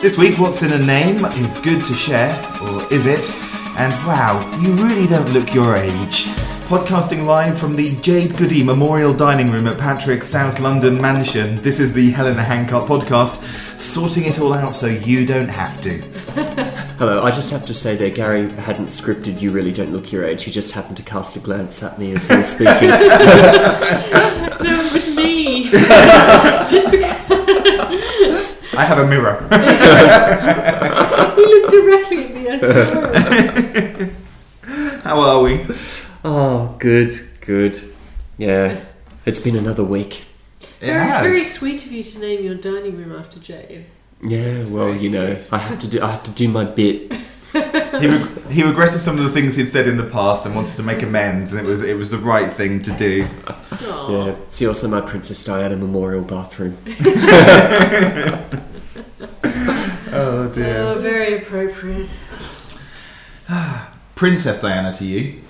This week, What's in a Name is good to share, or is it? And wow, you really don't look your age. Podcasting live from the Jade Goody Memorial Dining Room at Patrick's South London mansion, this is the Hell in a Handcart podcast, sorting it all out so you don't have to. Hello, I just have to say that Gary hadn't scripted You Really Don't Look Your Age. He just happened to cast a glance at me as he was speaking. No, it was me. Just because I have a mirror. he looked directly at me, I swear. How are we? oh, good, good. Yeah, it's been another week. It Very, has. very sweet of you to name your dining room after Jade. Yeah, That's well, you know, sweet. I have to do. I have to do my bit. He, reg- he regretted some of the things he'd said in the past and wanted to make amends, and it was it was the right thing to do. Aw. Yeah. See, also my Princess Diana memorial bathroom. Oh dear. Oh, very appropriate. Princess Diana to you,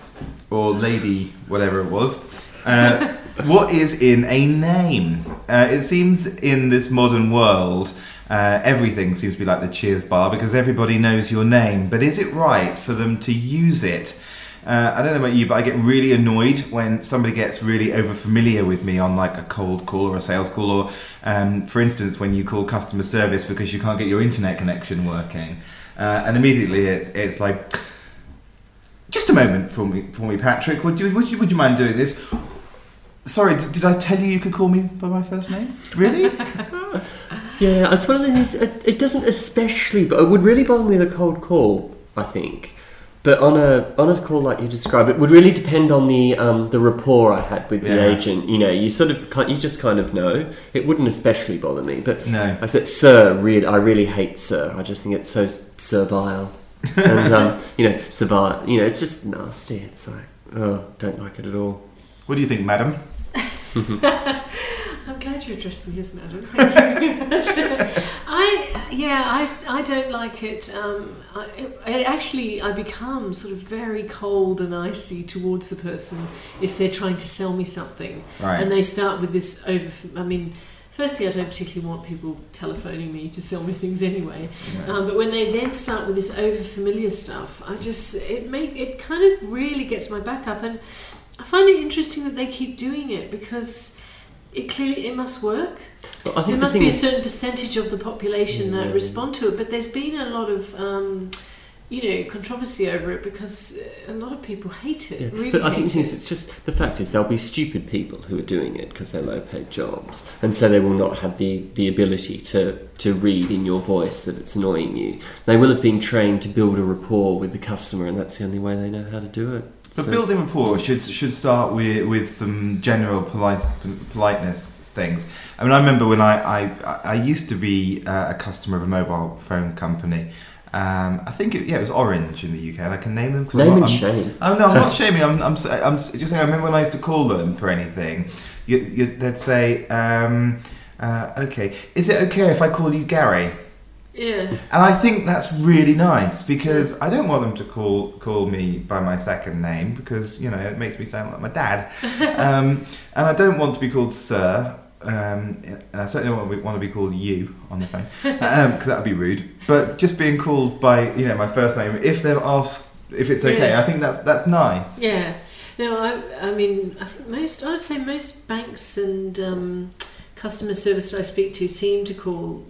or Lady, whatever it was. Uh, what is in a name? Uh, it seems in this modern world, uh, everything seems to be like the Cheers bar because everybody knows your name. But is it right for them to use it? Uh, I don't know about you, but I get really annoyed when somebody gets really over familiar with me on like a cold call or a sales call, or um, for instance, when you call customer service because you can't get your internet connection working, uh, and immediately it, it's like, just a moment for me, for me, Patrick. Would you, would you, would you mind doing this? Sorry, d- did I tell you you could call me by my first name? Really? Yeah, it's one of the things. It, it doesn't especially, but it would really bother me with a cold call. I think, but on a on a call like you describe, it would really depend on the um, the rapport I had with the Yeah. agent. You know, you sort of ki- you just kind of know. It wouldn't especially bother me, but No. I said, "Sir, really, I really hate sir. I just think it's so servile." and um, you know, servile. You know, it's just nasty. It's like, oh, don't like it at all. What do you think, madam? I'm glad you addressed me as madam. Thank you very much. I yeah, I, I don't like it. Um, I, it. Actually, I become sort of very cold and icy towards the person if they're trying to sell me something, Right. and they start with this over. I mean. Firstly, I don't particularly want people telephoning me to sell me things anyway. Um, but when they then start with this over familiar stuff, I just it make it kind of really gets my back up, and I find it interesting that they keep doing it because it clearly it must work. But I There the must be a certain percentage of the population that respond to it, but there's been a lot of um, you know controversy over it because a lot of people hate it. Yeah, Really but I think hate the thing is, it. it's just the fact is there'll be stupid people who are doing it because they're low-paid jobs, and so they will not have the, the ability to, to read in your voice that it's annoying you. They will have been trained to build a rapport with the customer, and that's the only way they know how to do it. But So- building rapport should should start with with some general polite, politeness things. I mean, I remember when I I, I used to be uh, a customer of a mobile phone company. Um, I think it, yeah, it was Orange in the UK. And I can name them. Name I'm, and shame. Oh no, I'm not shaming. I'm, I'm, I'm just saying. I remember when I used to call them for anything. You, you, they'd say, um, uh, "Okay, is it okay if I call you Gary?" Yeah. And I think that's really nice because I don't want them to call call me by my second name because you know it makes me sound like my dad, um, and I don't want to be called sir. Um, and I certainly don't want to be, want to be called you on the phone because that would be rude. But just being called by you know my first name, if they're asked if it's okay, Yeah. I think that's that's nice. Yeah. No, I, I mean, I think most, I would say most banks and um, customer service that I speak to seem to call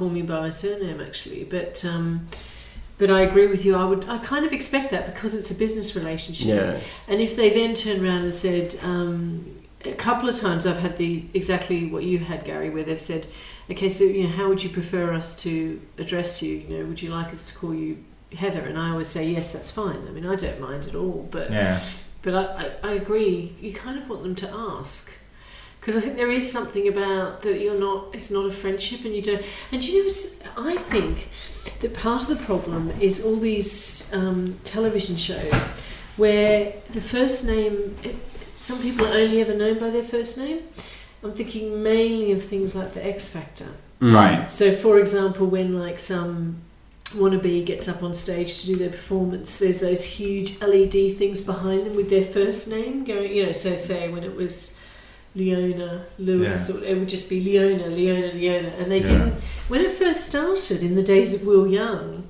call me by my surname actually, but um, but I agree with you. I would, I kind of expect that because it's a business relationship. Yeah, And if they then turn around and said, um, a couple of times I've had the exactly what you had, Gary, where they've said, okay, so you know, how would you prefer us to address you? You know, would you like us to call you Heather? And I always say, yes, that's fine. I mean, I don't mind at all, but Yeah. but I, I, I agree. You kind of want them to ask. Because I think there is something about that you're not, it's not a friendship and you don't. And do you know, it's, I think that part of the problem is all these um, television shows where the first name, it, some people are only ever known by their first name. I'm thinking mainly of things like the X Factor. Mm. Right. So, for example, when like some wannabe gets up on stage to do their performance, there's those huge LED things behind them with their first name going. You know, so say when it was Leona Lewis, or it would just be Leona, Leona, Leona, and they Yeah. didn't when it first started in the days of Will Young,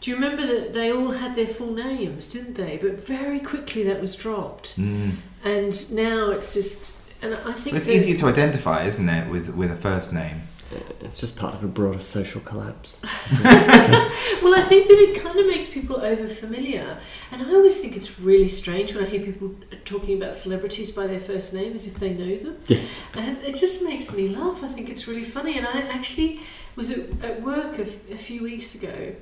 do you remember that they all had their full names, didn't they? But very quickly that was dropped, Mm. and now it's just. And I think It's that- easier to identify, isn't it, with with a first name? Uh, it's just part of a broader social collapse. Well, I think that it kind of makes people over familiar. And I always think it's really strange when I hear people talking about celebrities by their first name as if they know them. Yeah. And it just makes me laugh. I think it's really funny. And I actually was at, at work a few weeks ago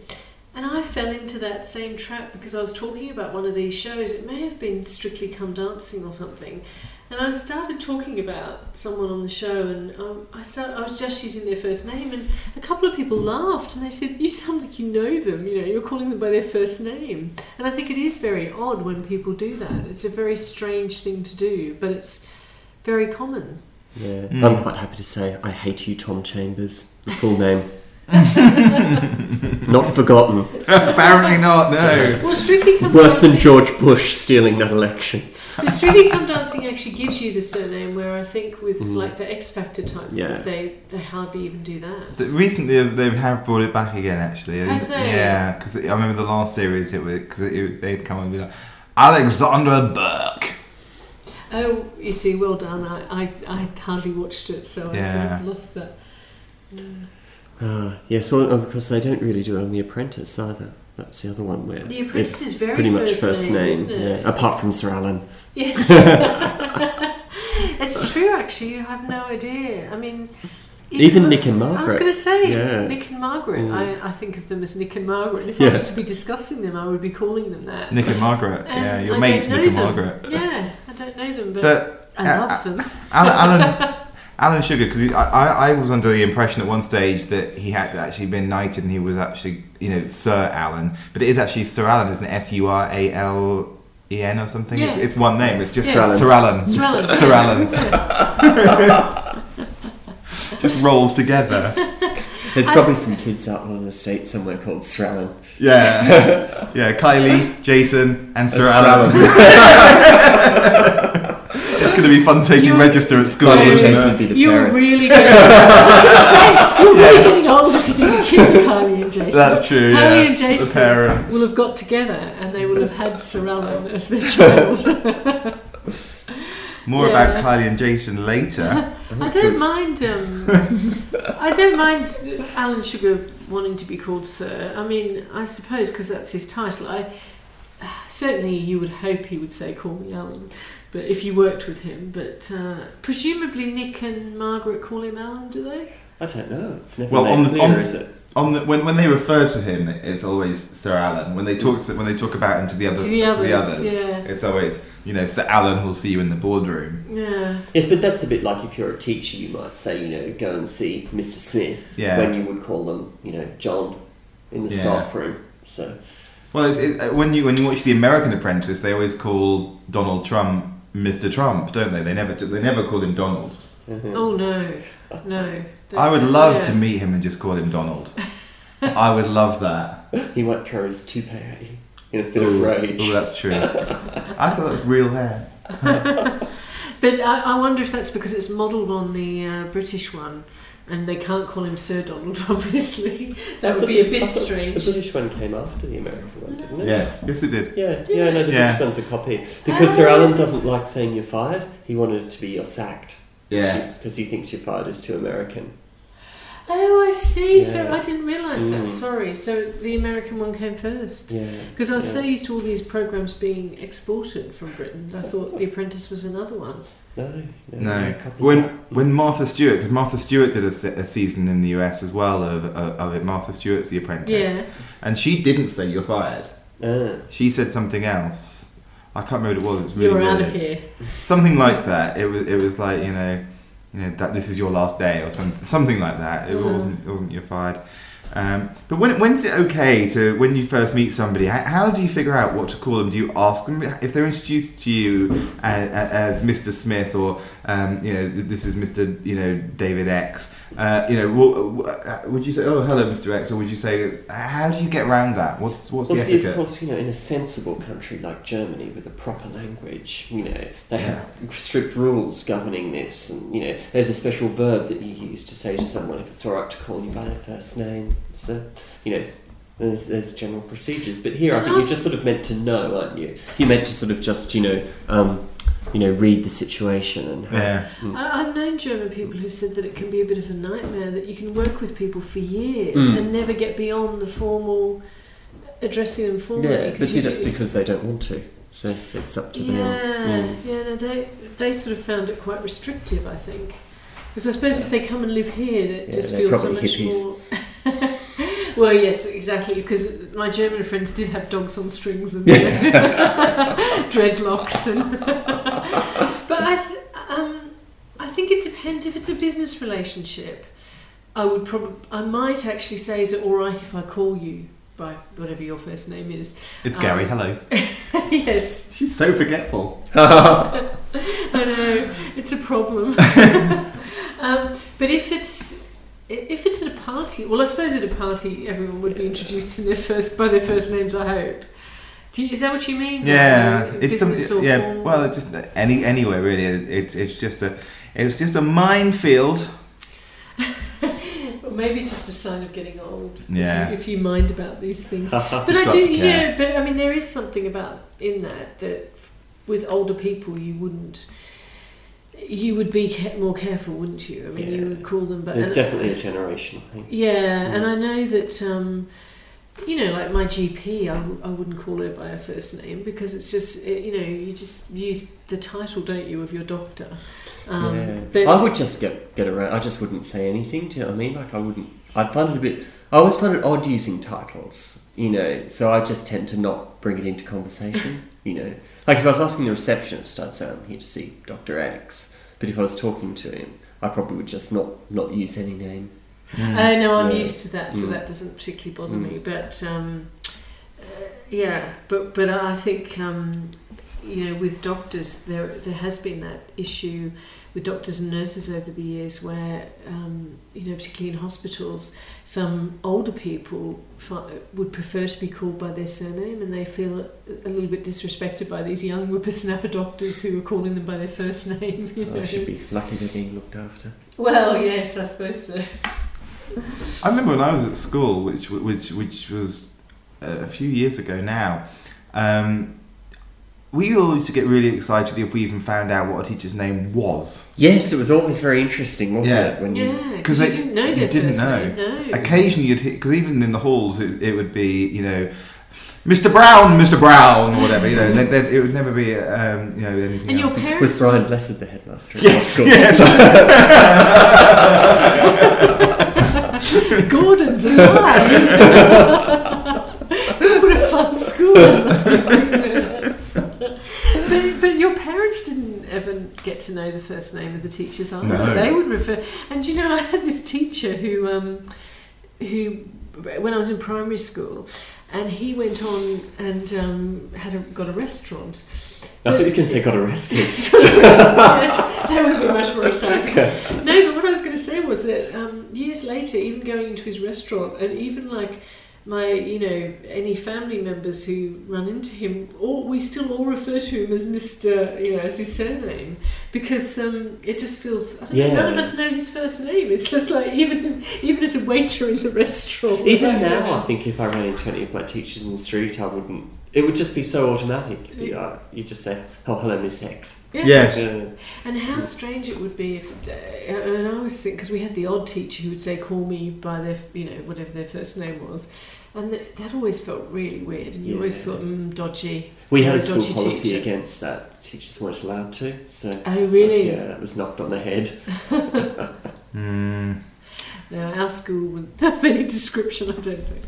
and I fell into that same trap because I was talking about one of these shows. It may have been Strictly Come Dancing or something. And I started talking about someone on the show, and um, I start, I was just using their first name, and a couple of people laughed, and they said, "You sound like you know them. You know, you're calling them by their first name." And I think it is very odd when people do that. It's a very strange thing to do, but it's very common. Yeah, Mm. I'm quite happy to say I hate you, Tom Chambers. The full name. Not forgotten. Apparently not. No. Well, Strictly Come Worse than George Bush stealing that election. But Strictly Come Dancing actually gives you the surname, where I think with Mm. like the X Factor type Yeah. things, they they hardly even do that. Th- Recently, they have brought it back again. Actually, Have they? yeah, because I remember the last series. It was because it, they'd come and be like Alexandra Burke. Oh, you see, well done. I, I, I hardly watched it, so I Yeah. sort of lost that. Yeah. Ah, yes, well, of course, they don't really do it on The Apprentice either. That's the other one where The Apprentice it's is very pretty much first, first name, name. isn't it? yeah. Apart from Sir Alan. Yes. it's true, actually. You have no idea. I mean, Even Nick and Margaret. I was going to say Yeah. Nick and Margaret. Mm. I, I think of them as Nick and Margaret. And if Yeah. I was to be discussing them, I would be calling them that. Nick and Margaret. And yeah, your I mates Nick know and. Margaret. Yeah, I don't know them, but, But I uh, love them. Alan, Alan, Alan Sugar, because I, I, I was under the impression at one stage that he had actually been knighted and he was actually, you know, Sir Alan. But it is actually Sir Alan, isn't it? S U R A L E N or something? Yeah. It's, it's one name. It's just Yeah. Sir Alan. Sir Alan. Sir Alan. Yeah. Just rolls together. There's I- probably some kids out on an estate somewhere called Sir Alan. Yeah. Yeah, Kylie, Jason, and Sir And Sir Alan. it's going to be fun taking You're- register at school, Kylie and Jason be the You're parents. really getting. I was going to say you're really getting old if you think the kids are Kylie and Jason. That's true, Kylie yeah. and Jason The parents. will have got together and they will have had Sir as their child. More Yeah. about Kylie and Jason later. I don't mind. Um, I don't mind Alan Sugar wanting to be called Sir. I mean, I suppose because that's his title. I certainly you would hope he would say, "Call me Alan." But if you worked with him, but uh, presumably Nick and Margaret call him Alan, do they? I don't know. It's never Well, made on the- clear, on- is it? On the, when, when they refer to him, it's always Sir Alan. When they talk to, when they talk about him to the others, To the others, others, yeah. it's always you know Sir Alan will see you in the boardroom. Yeah. Yes, but that's a bit like if you're a teacher, you might say, you know, go and see Mr. Smith Yeah. when you would call them, you know, John in the Yeah. staff room. So, Well, it's, it, uh, when you when you watch The American Apprentice, they always call Donald Trump Mr. Trump, don't they? They never they never call him Donald. mhm. Oh no, no. I would love Yeah. to meet him and just call him Donald. I would love that. he might throw his toupee at you in a fit of rage. ooh, that's true. I thought that was real hair. But I, I wonder if that's because it's modelled on the uh, British one, and they can't call him Sir Donald. Obviously, that would be a bit strange. The British one came after the American one, didn't it? Yes, yes, it did. Yeah, Did yeah, no, the Yeah. British one's a copy. Because Sir Oh. Alan doesn't like saying you're fired, he wanted it to be you're sacked. Yeah. Because he thinks you're fired is too American. Oh, I see. So I didn't realise Mm. that. Sorry. So the American one came first. Yeah. Because I was so used to all these programs being exported from Britain, I thought The Apprentice was another one. No, no. No, when when Martha Stewart, because Martha Stewart did a, se- a season in the US as well of, of, of it. Martha Stewart's The Apprentice, Yeah. and she didn't say you're fired. Ah. She said something else. I can't remember what it was. It was really You're out weird. of here. Something like that. It was it was like you know, you know that this is your last day or something something like that. It Mm. wasn't it wasn't you're fired. Um, but when, when's it okay to when you first meet somebody? How, how do you figure out what to call them? Do you ask them if they're introduced to you as, as Mr. Smith or um, you know this is Mr. you know David X? Uh, you know, would you say, "Oh, hello, Mr. X," or would you say, "How do you get around that? What's what's Well, the see, etiquette?" of course, you know, in a sensible country like Germany with a proper language, you know, they have strict rules governing this, and you know, there's a special verb that you use to say to someone if it's all right to call you by their first name. So, you know, there's, there's general procedures. But here, I think you're just sort of meant to know, aren't you? You're meant to sort of just, you know, um, you know, read the situation and how, Yeah. I, I've known German people who've said that it can be a bit of a nightmare that you can work with people for years Mm. and never get beyond the formal addressing them formally. Yeah, but 'cause see, that's do- because they don't want to. So it's up to yeah, them. Mm. yeah. No, they they sort of found it quite restrictive. I think because I suppose if they come and live here, it Yeah, just they're feels so much hippies. more. well, yes, exactly. Because my German friends did have dogs on strings and dreadlocks, and but I, th- um, I think it depends if it's a business relationship. I would probably, I might actually say, is it all right if I call you by whatever your first name is? It's Gary. Um, hello. yes, She's so forgetful. I know it's a problem. um, but if it's if it's at a party, well, I suppose at a party everyone would be introduced to their first by their first names. I hope. Do you, is that what you mean? Yeah, Uh, it's some, yeah. formal? Well, it's just any anywhere really. It's it's just a it's just a minefield. Or maybe it's just a sign of getting old. if you- Yeah. If you, mind about these things. But I do, to you know, but I mean, there is something about in that that with older people you wouldn't. You would be more careful, wouldn't you? I mean, you would call them. But There's definitely a generational thing. Yeah, and Mm. I know that, um, you know, like my GP, I, w- I wouldn't call her by her first name because it's just, it, you know, you just use the title, don't you, of your doctor. Um, yeah. but I would just get get around. I just wouldn't say anything. Do you know what I mean? Like I wouldn't. I'd find it a bit. I always find it odd using titles. You know, so I just tend to not bring it into conversation. you know, like if I was asking the receptionist, I'd say I'm here to see Doctor X. But if I was talking to him, I probably would just not not use any name. I know I'm Yeah. used to that, so Mm. that doesn't particularly bother Mm. me. But um, uh, yeah, but but I think um, you know with doctors there there has been that issue with doctors and nurses over the years where um, you know particularly in hospitals some older people fi- would prefer to be called by their surname and they feel a little bit disrespected by these young whippersnapper doctors who are calling them by their first name. You know? I should be lucky they're being looked after. Well, yes, I suppose so. I remember when I was at school, which which which was uh, a few years ago now. Um, we all used to get really excited if we even found out what a teacher's name was. Yes, it was always very interesting, wasn't Yeah. it? When you Yeah, 'Cause because you they- didn't know you their didn't first know. name. No. Occasionally, you'd because even in the halls, it, it would be you know, Mr. Brown, Mr. Brown, or whatever. You know, they, they, it would never be um, you know anything. And your parents. was Brian Blessed the headmaster? at our Yes, school? yes. Gordon's alive. what a fun school it must have been. Ever get to know the first name of the teachers either. No. They would refer. And you know, I had this teacher who, um, who, when I was in primary school, and he went on and um, had a, got a restaurant. I thought you can say got arrested. yes, that would be much more exciting. No, but what I was going to say was that um, years later, even going into his restaurant, and even like my, you know, any family members who run into him, all we still all refer to him as Mister, you know, as his surname, because um, it just feels. I don't know, none of us know his first name. It's just like even even as a waiter in the restaurant. Even don't now, know. I think if I ran into any of my teachers in the street, I wouldn't. It would just be so automatic. You, uh, you just say, "Oh, hello, Miss X." Yeah. Yes. Yeah. And how strange it would be if, uh, and I always think because we had the odd teacher who would say, "Call me by their, you know, whatever their first name was," and th- that always felt really weird, and you always thought, mm, "Dodgy." We had a a school policy teacher. against that. Teachers weren't allowed to. So. Oh, so, really? yeah, that was knocked on the head. Mm. Now our school wouldn't have any description. I don't think.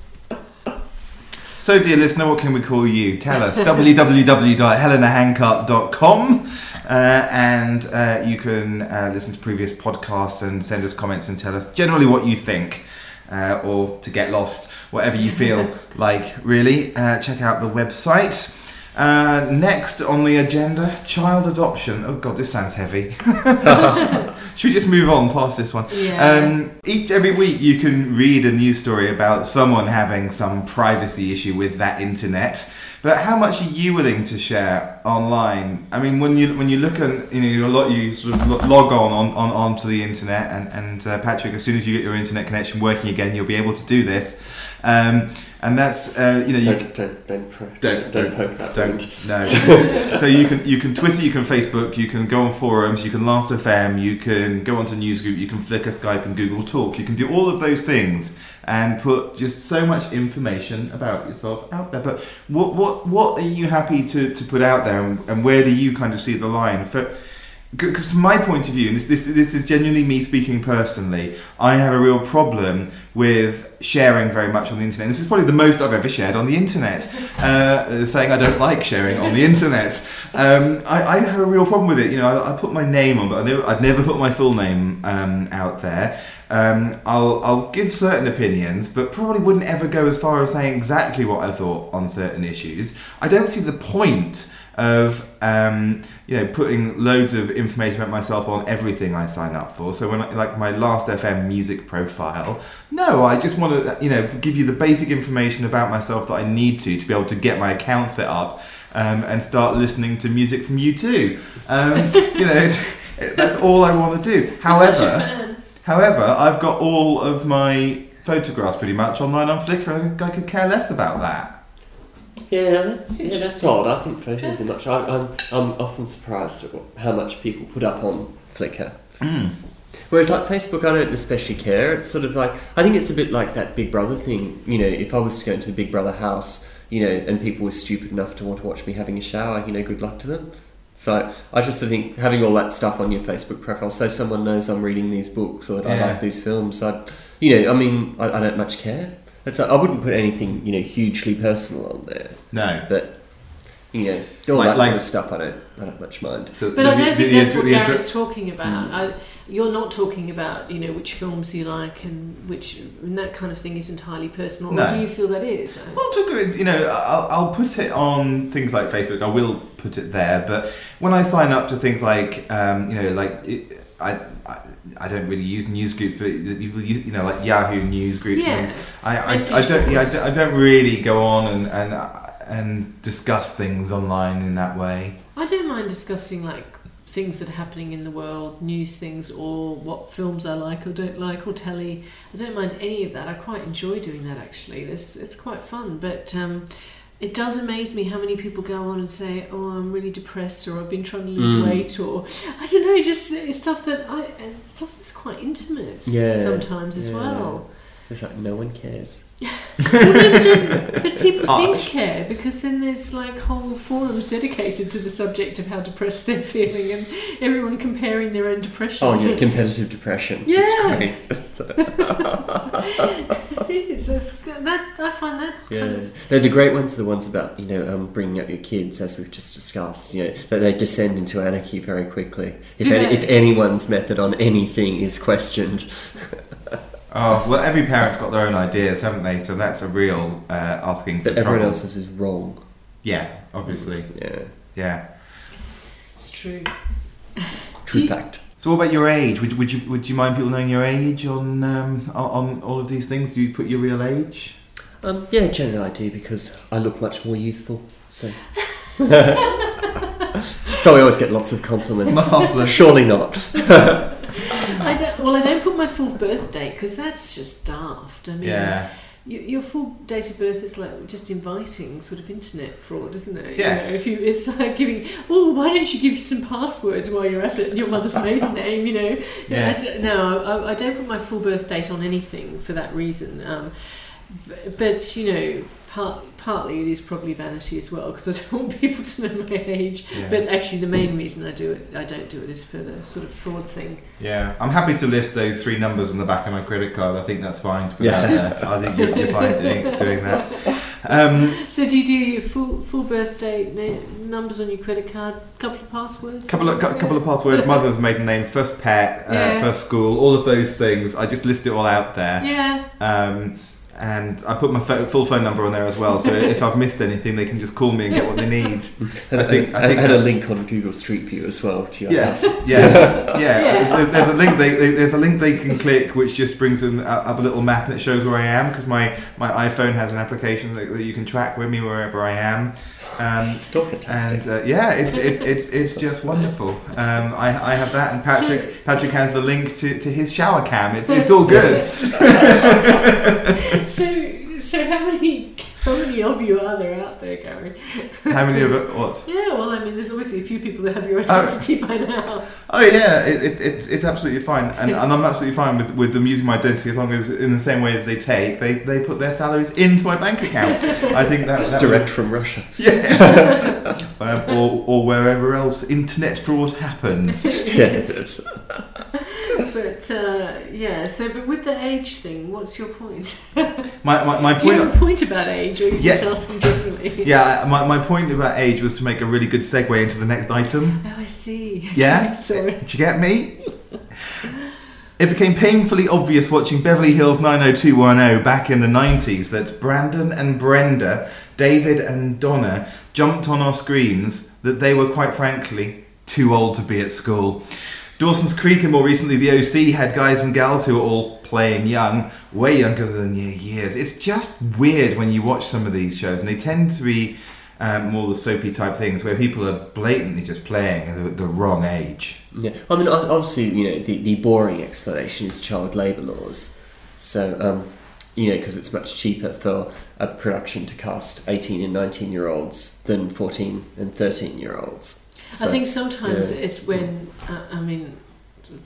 So, dear listener, what can we call you? Tell us. www.hellinahandcart.com uh, and uh, you can uh, listen to previous podcasts and send us comments and tell us generally what you think. Uh, or to get lost, whatever you feel like, really. Uh, check out the website. Uh, next on the agenda, child adoption. Oh god, this sounds heavy. Should we just move on past this one? Yeah. Um, each every week you can read a news story about someone having some privacy issue with that internet. But how much are you willing to share online? I mean, when you when you look at you know a lot you sort of lo- log on on, on onto the internet and and uh, Patrick, as soon as you get your internet connection working again, you'll be able to do this. Um, and that's uh, you know you, Don't don't don't Don't- don't, poke that don't point. no. so you can you can Twitter, you can Facebook, you can go on forums, you can Last FM, you can go onto Newsgroup, you can Flickr, Skype, and Google Talk. You can do all of those things and put just so much information about yourself out there. But what what what are you happy to, to put out there, and, and where do you kind of see the line for? Because from my point of view, and this, this this is genuinely me speaking personally, I have a real problem with sharing very much on the internet. This is probably the most I've ever shared on the internet. Uh, saying I don't like sharing on the internet, um, I, I have a real problem with it. You know, I, I put my name on, but I never, I'd never put my full name um, out there. Um, I'll I'll give certain opinions, but probably wouldn't ever go as far as saying exactly what I thought on certain issues. I don't see the point of um, you know putting loads of information about myself on everything I sign up for. So when I, like my last FM music profile, no, I just want to you know give you the basic information about myself that I need to to be able to get my account set up um, and start listening to music from you too. Um, you know, that's all I want to do. However. However, I've got all of my photographs pretty much online on Flickr, and I could care less about that. Yeah, that's, yeah, that's odd. I think photos are much. I, I'm I'm often surprised at how much people put up on Flickr. Mm. Whereas like Facebook, I don't especially care. It's sort of like I think it's a bit like that Big Brother thing. You know, if I was to go into the Big Brother house, you know, and people were stupid enough to want to watch me having a shower, you know, good luck to them. So I just think having all that stuff on your Facebook profile, so someone knows I'm reading these books or that I like these films. I, you know, I mean, I, I don't much care. It's like, I wouldn't put anything, you know, hugely personal on there, No. but you know, all Like- that like- sort of stuff, I don't, I don't much mind. So, But so I don't think the- that's the- what the address- Gary's talking about. Mm. I, you're not talking about you know which films you like and which and that kind of thing is entirely personal. No. Or do you feel that is? Well, to go, you know, I'll, I'll put it on things like Facebook. I will put it there, but when I sign up to things like, um, you know, like it, I, I, don't really use news groups, but people use, you know, like Yahoo news groups. Yeah. Things. I, I, I don't, yeah, I don't, I don't really go on and and and discuss things online in that way. I don't mind discussing like things that are happening in the world, news things, or what films I like or don't like, or telly. I don't mind any of that. I quite enjoy doing that actually. This it's quite fun, but. Um, it does amaze me how many people go on and say, "Oh, I'm really depressed," or "I've been trying to lose Mm. weight," or I don't know, just uh, stuff that I uh, stuff that's quite intimate Yeah, sometimes as yeah. well. It's like no one cares. But, then, but people seem to care because then there's like whole forums dedicated to the subject of how depressed they're feeling and everyone comparing their own depression. Oh yeah, competitive depression. Yeah. It's great. it is. It's, good. that I find that Yeah. kind of No, the great ones are the ones about you know um, bringing up your kids, as we've just discussed. You know that they descend into anarchy very quickly. If, any, if anyone's method on anything is questioned, Oh well, every parent's got their own ideas, haven't they? So that's a real uh, asking for but everyone trouble. else's is wrong. Yeah, obviously. Yeah, Yeah. it's true. true you- fact. So, what about your age? Would, would you would you mind people knowing your age on um, on- on all of these things? Do you put your real age? Um, yeah, generally I do because I look much more youthful. So, so I always get lots of compliments. Marvelous. Surely not. I don't. Well, I don't put my full birth date because that's just daft. I mean, Yeah. y- your full date of birth is like just inviting sort of internet fraud, isn't it? Yes. You know, if you, it's like giving. Oh, why don't you give some passwords while you're at it? and Your mother's maiden name, you know. Yeah. I no, I, I don't put my full birth date on anything for that reason. Um, b- but you know, part, partly it is probably vanity as well because I don't want people to know my age. Yeah. But actually, the main reason I do it, I don't do it, is for the sort of fraud thing. Yeah, I'm happy to list those three numbers on the back of my credit card. I think that's fine to put Yeah. out there. I think you're, you're fine doing, doing that. Um, So do you do your full full birthday na- numbers on your credit card? Couple of passwords. couple of cou- couple of passwords, mother's maiden name, first pet, uh, Yeah. first school, all of those things. I just list it all out there. Yeah. Um, and I put my full phone number on there as well, so if I've missed anything, they can just call me and get what they need. And I think- I think and a link on Google Street View as well to your Yeah, house. yeah, yeah. Yeah. There's, a link. They, they, there's a link they can click, which just brings them up up a little map and it shows where I am because my, my iPhone has an application that, that you can track with me wherever I am. Um, Still fantastic. and uh, yeah, it's it, it's it's just wonderful. Um, I, I have that, and Patrick Patrick has the link to, to his shower cam. It's it's all good. So so how many how many of you are there out there, Gary? How many of it? What? Yeah, well, I mean, there's obviously a few people that have your identity by now. Oh yeah, it, it, it's, it's absolutely fine, and, and I'm absolutely fine with, with them using my identity as long as, in the same way as they take, they, they put their salaries into my bank account. I think that, that Direct from Russia. yeah, um, or or wherever else internet fraud happens. Yes. But uh, yeah, so but with the age thing, what's your point? My my, my Do you point. have a point about age, or are you just asking generally? Yeah, my, my point about age was to make a really good segue into the next item. Oh, I see. Yeah? Sorry. Did you get me? It became painfully obvious watching Beverly Hills 90210 back in the 90s that Brandon and Brenda, David and Donna jumped on our screens that they were, quite frankly, too old to be at school. Dawson's Creek and more recently The OC had guys and gals who were all playing young, way younger than their years. It's just weird when you watch some of these shows, and they tend to be um, more the soapy type things where people are blatantly just playing the, the wrong age. Yeah, I mean, obviously, you know, the, the boring explanation is child labour laws. So, um, you know, because it's much cheaper for a production to cast 18 and 19 year olds than 14 and 13 year olds. I think sometimes yeah. it's when uh, I mean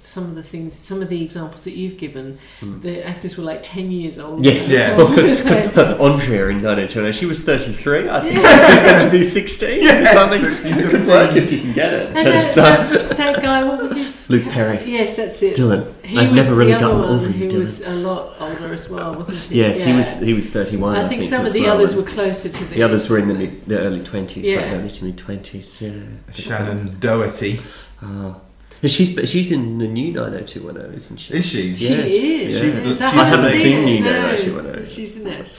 some of the things, some of the examples that you've given, the actors were like ten years old. Yes, Yeah. because Andrea in 90210, she was 33, I think. She was meant to be 16 or something. 16, It could work if you can get it. And But that, uh, that, that guy, what was his? Luke Perry. Yes, that's it. Dylan. He I've was never really the other gotten one over you, who Dylan. was a lot older as well, wasn't he? Yes, he was he was 31. I think some of the well, others were closer to the. The others were in the, mid, the early 20s, Yeah. like early to mid 20s, yeah. Shannen Doherty. um, ah. She's but she's in the new 90210, isn't she? Is she? She Yes, is. yes. Yes, I I haven't haven't seen seen you it. No, she went over. She's in it.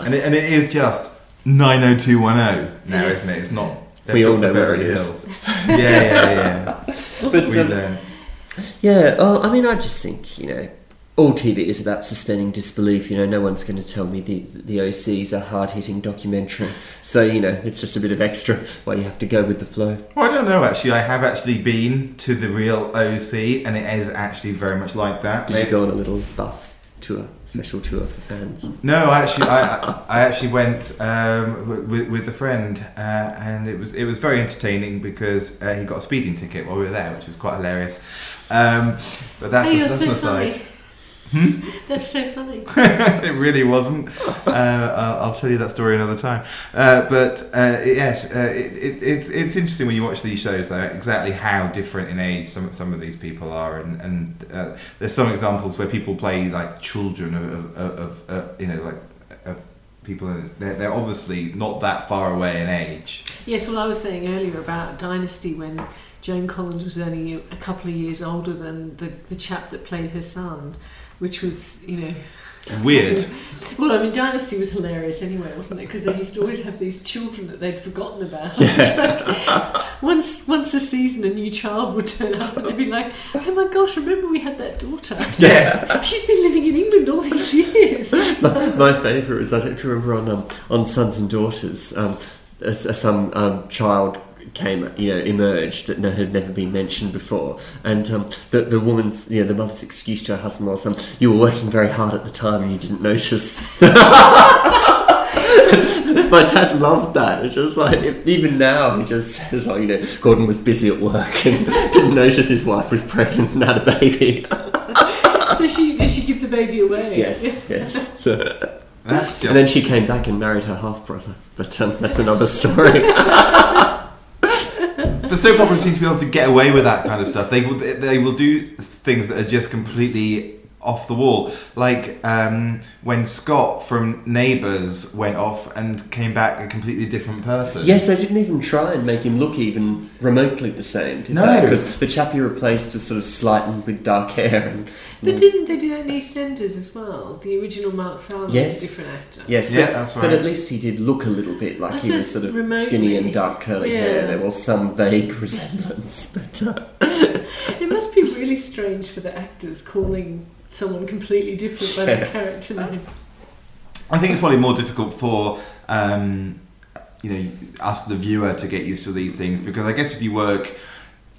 And it, and it is just 90210 now, Yes. isn't it? It's not. We all know Beverly where it is. Hills. yeah, yeah, yeah. But, we um, learn. Yeah, well, I mean, I just think, you know, all TV is about suspending disbelief. You know, no one's going to tell me the, the OC is a hard hitting documentary. So, you know, it's just a bit of extra why you have to go with the flow. Well, I don't know actually. I have actually been to the real OC, and it is actually very much like that. Did They- you go on a little bus tour, special tour for fans? No, I actually, I, I- I actually went um, with, with a friend, uh, and it was it was very entertaining because uh, he got a speeding ticket while we were there, which is quite hilarious. Um, but that's oh, a, you're that's so an funny. Hmm? That's so funny. it really wasn't. Uh, I'll, I'll tell you that story another time. Uh, but uh, yes, uh, it, it, it's it's interesting when you watch these shows though exactly how different in age some some of these people are, and and uh, there's some examples where people play like children of of, of uh, you know like of people, it's- they're they're obviously not that far away in age. Yes, well, I was saying earlier about Dynasty when Joan Collins was only a couple of years older than the, the chap that played her son, which was, you know. Weird. Well, I mean, Dynasty was hilarious anyway, wasn't it? Because they used to always have these children that they'd forgotten about. Like, once, once a season, a new child would turn up and they'd be like, oh my gosh, remember we had that daughter? Yeah. She's been living in England all these years. my, my favourite was I don't if you remember on um, on Sons and Daughters, um, some um, child came you know emerged that had never been mentioned before, and um, the the woman's you know the mother's excuse to her husband was um, you were working very hard at the time and you didn't notice. My dad loved that. It's just like even now he just says, "Oh, you know, Gordon was busy at work and didn't notice his wife was pregnant and had a baby." so she did she give the baby away? yes, yes. So, That's just and then she came back and married her half brother, but um, that's another story. But soap operas seem to be able to get away with that kind of stuff. They will they will do things that are just completely off the wall. Like um, when Scott from Neighbours went off and came back a completely different person. Yes, they didn't even try and make him look even remotely the same, did No. they? Because the chap he replaced was sort of slightened with dark hair and But didn't they do that in EastEnders as well? The original Mark Fowler yes, was a different actor. yes, Yeah, but, that's but at least he did look a little bit like I he was sort of remotely, skinny and dark curly hair. There was some vague resemblance, but uh, It must be really strange for the actors calling someone completely different by their character name. I think it's probably more difficult for um, you know us, the viewer, to get used to these things because I guess if you work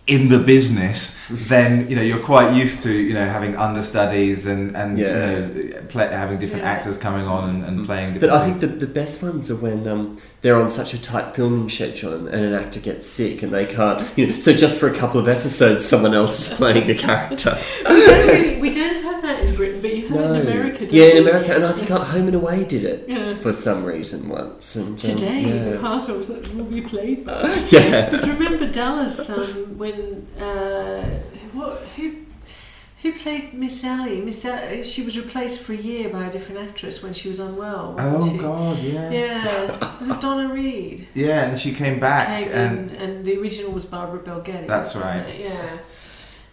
in the business, then you know you're quite used to you know having understudies and and Yeah. you know play, having different Yeah. actors coming on and, and playing different But different. I think the, the best ones are when um, they're on such a tight filming schedule and, and an actor gets sick and they can't, you know, so just for a couple of episodes, someone else is playing the character. we, don't really, we don't have that in Britain, but you have it in America, don't yeah, in you? America, and I think Home and Away did it Yeah. for some reason once. And um, Today, yeah. part of it will be played. yeah. But remember Dallas um, when uh, what who who played Miss Ellie? Miss Ellie, she was replaced for a year by a different actress when she was unwell. Wasn't oh she? god, yeah. Yeah, was it Donna Reed? Yeah, and she came back Came and in, and the original was Barbara Bel Geddes. That's wasn't right. it? Yeah.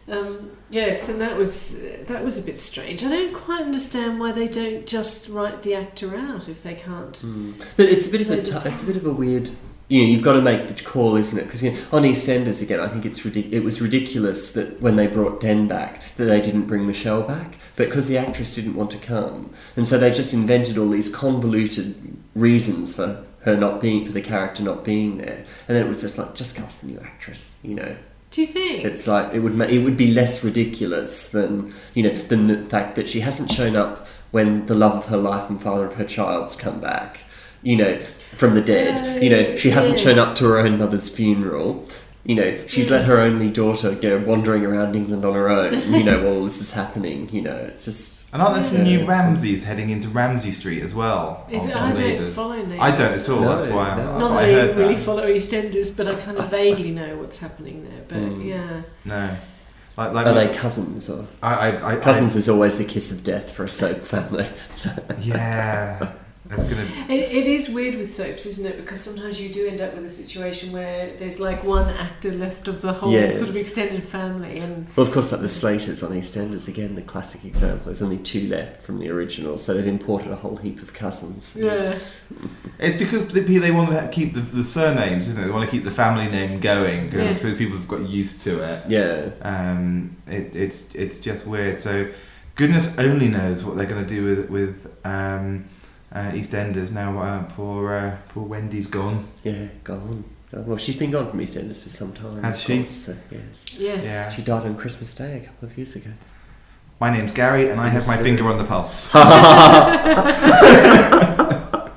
Um, yes, and that was that was a bit strange. I don't quite understand why they don't just write the actor out if they can't. Mm. But it's a bit of a t- it's a bit of a weird. You know, you've got to make the call, isn't it? Because you know, on EastEnders again, I think it's ridic- it was ridiculous that when they brought Den back, that they didn't bring Michelle back, but because the actress didn't want to come, and so they just invented all these convoluted reasons for her not being for the character not being there, and then it was just like just cast a new actress, you know. Do you think? It's like it would ma- it would be less ridiculous than you know than the fact that she hasn't shown up when the love of her life and father of her child's come back, you know, from the dead. You know, oh, she hasn't Yeah. shown up to her own mother's funeral. You know, she's let her only daughter go wandering around England on her own. You know, while this is happening. You know, it's just and aren't there some Yeah. new Ramsays heading into Ramsay Street as well? Is on- it, on I don't follow Neighbours. I don't at all. No, that's why I'm, no. Not I that I heard really that. follow EastEnders, but I kind of vaguely know what's happening there. But Mm. yeah, No, like like are when- they cousins or I, I, I, cousins is always the kiss of death for a soap family. Yeah, it's gonna. it, it is weird with soaps, isn't it? Because sometimes you do end up with a situation where there's like one actor left of the whole Yes. sort of extended family, and Well, of course, like the Slaters on EastEnders, again, the classic example. There's only two left from the original, so they've imported a whole heap of cousins. yeah, It's because the, they want to keep the, the surnames, isn't it? They want to keep the family name going because Yeah. I suppose people have got used to it. Yeah. Um, it, it's it's just weird. So goodness only knows what they're going to do with with um, uh, EastEnders now. Uh, poor uh, poor Wendy's gone. Yeah, gone. Oh, Well, she's been gone from EastEnders for some time. Has she? course, so, yes. yes. Yeah. She died on Christmas Day a couple of years ago. My name's Gary, and I have my finger on the pulse.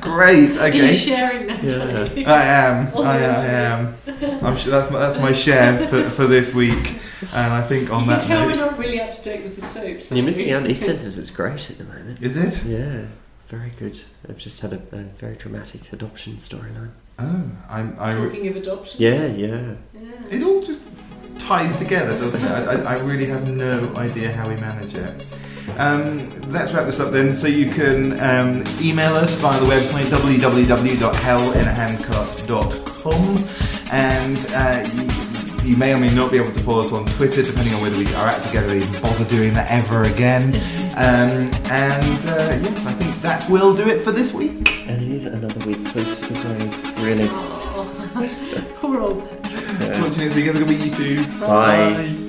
Great. Okay. Are you sharing that? Yeah. I am. I, I am. I'm sure that's my, that's my share for, for this week, and I think on you can that tell we're not really up to date with the soaps. You're missing are out. we? EastEnders is great at the moment. is it? Yeah, very good. I've just had a, a very dramatic adoption storyline. Oh, I'm. I, Talking of adoption. Yeah, yeah. Yeah. it all just ties together, doesn't it? I, I, I really have no idea how we manage it. Um, let's wrap this up then. So you can um, email us via the website www.hellinahandcart.com and uh, you, you may or may not be able to follow us on Twitter depending on whether we are at together or even bother doing that ever again. Um, and uh, yes, I think that will do it for this week. And it is another week close to the grave, really. Oh, poor old Patrick. Yeah. Talk to you next week. Have a good week, you too. Bye.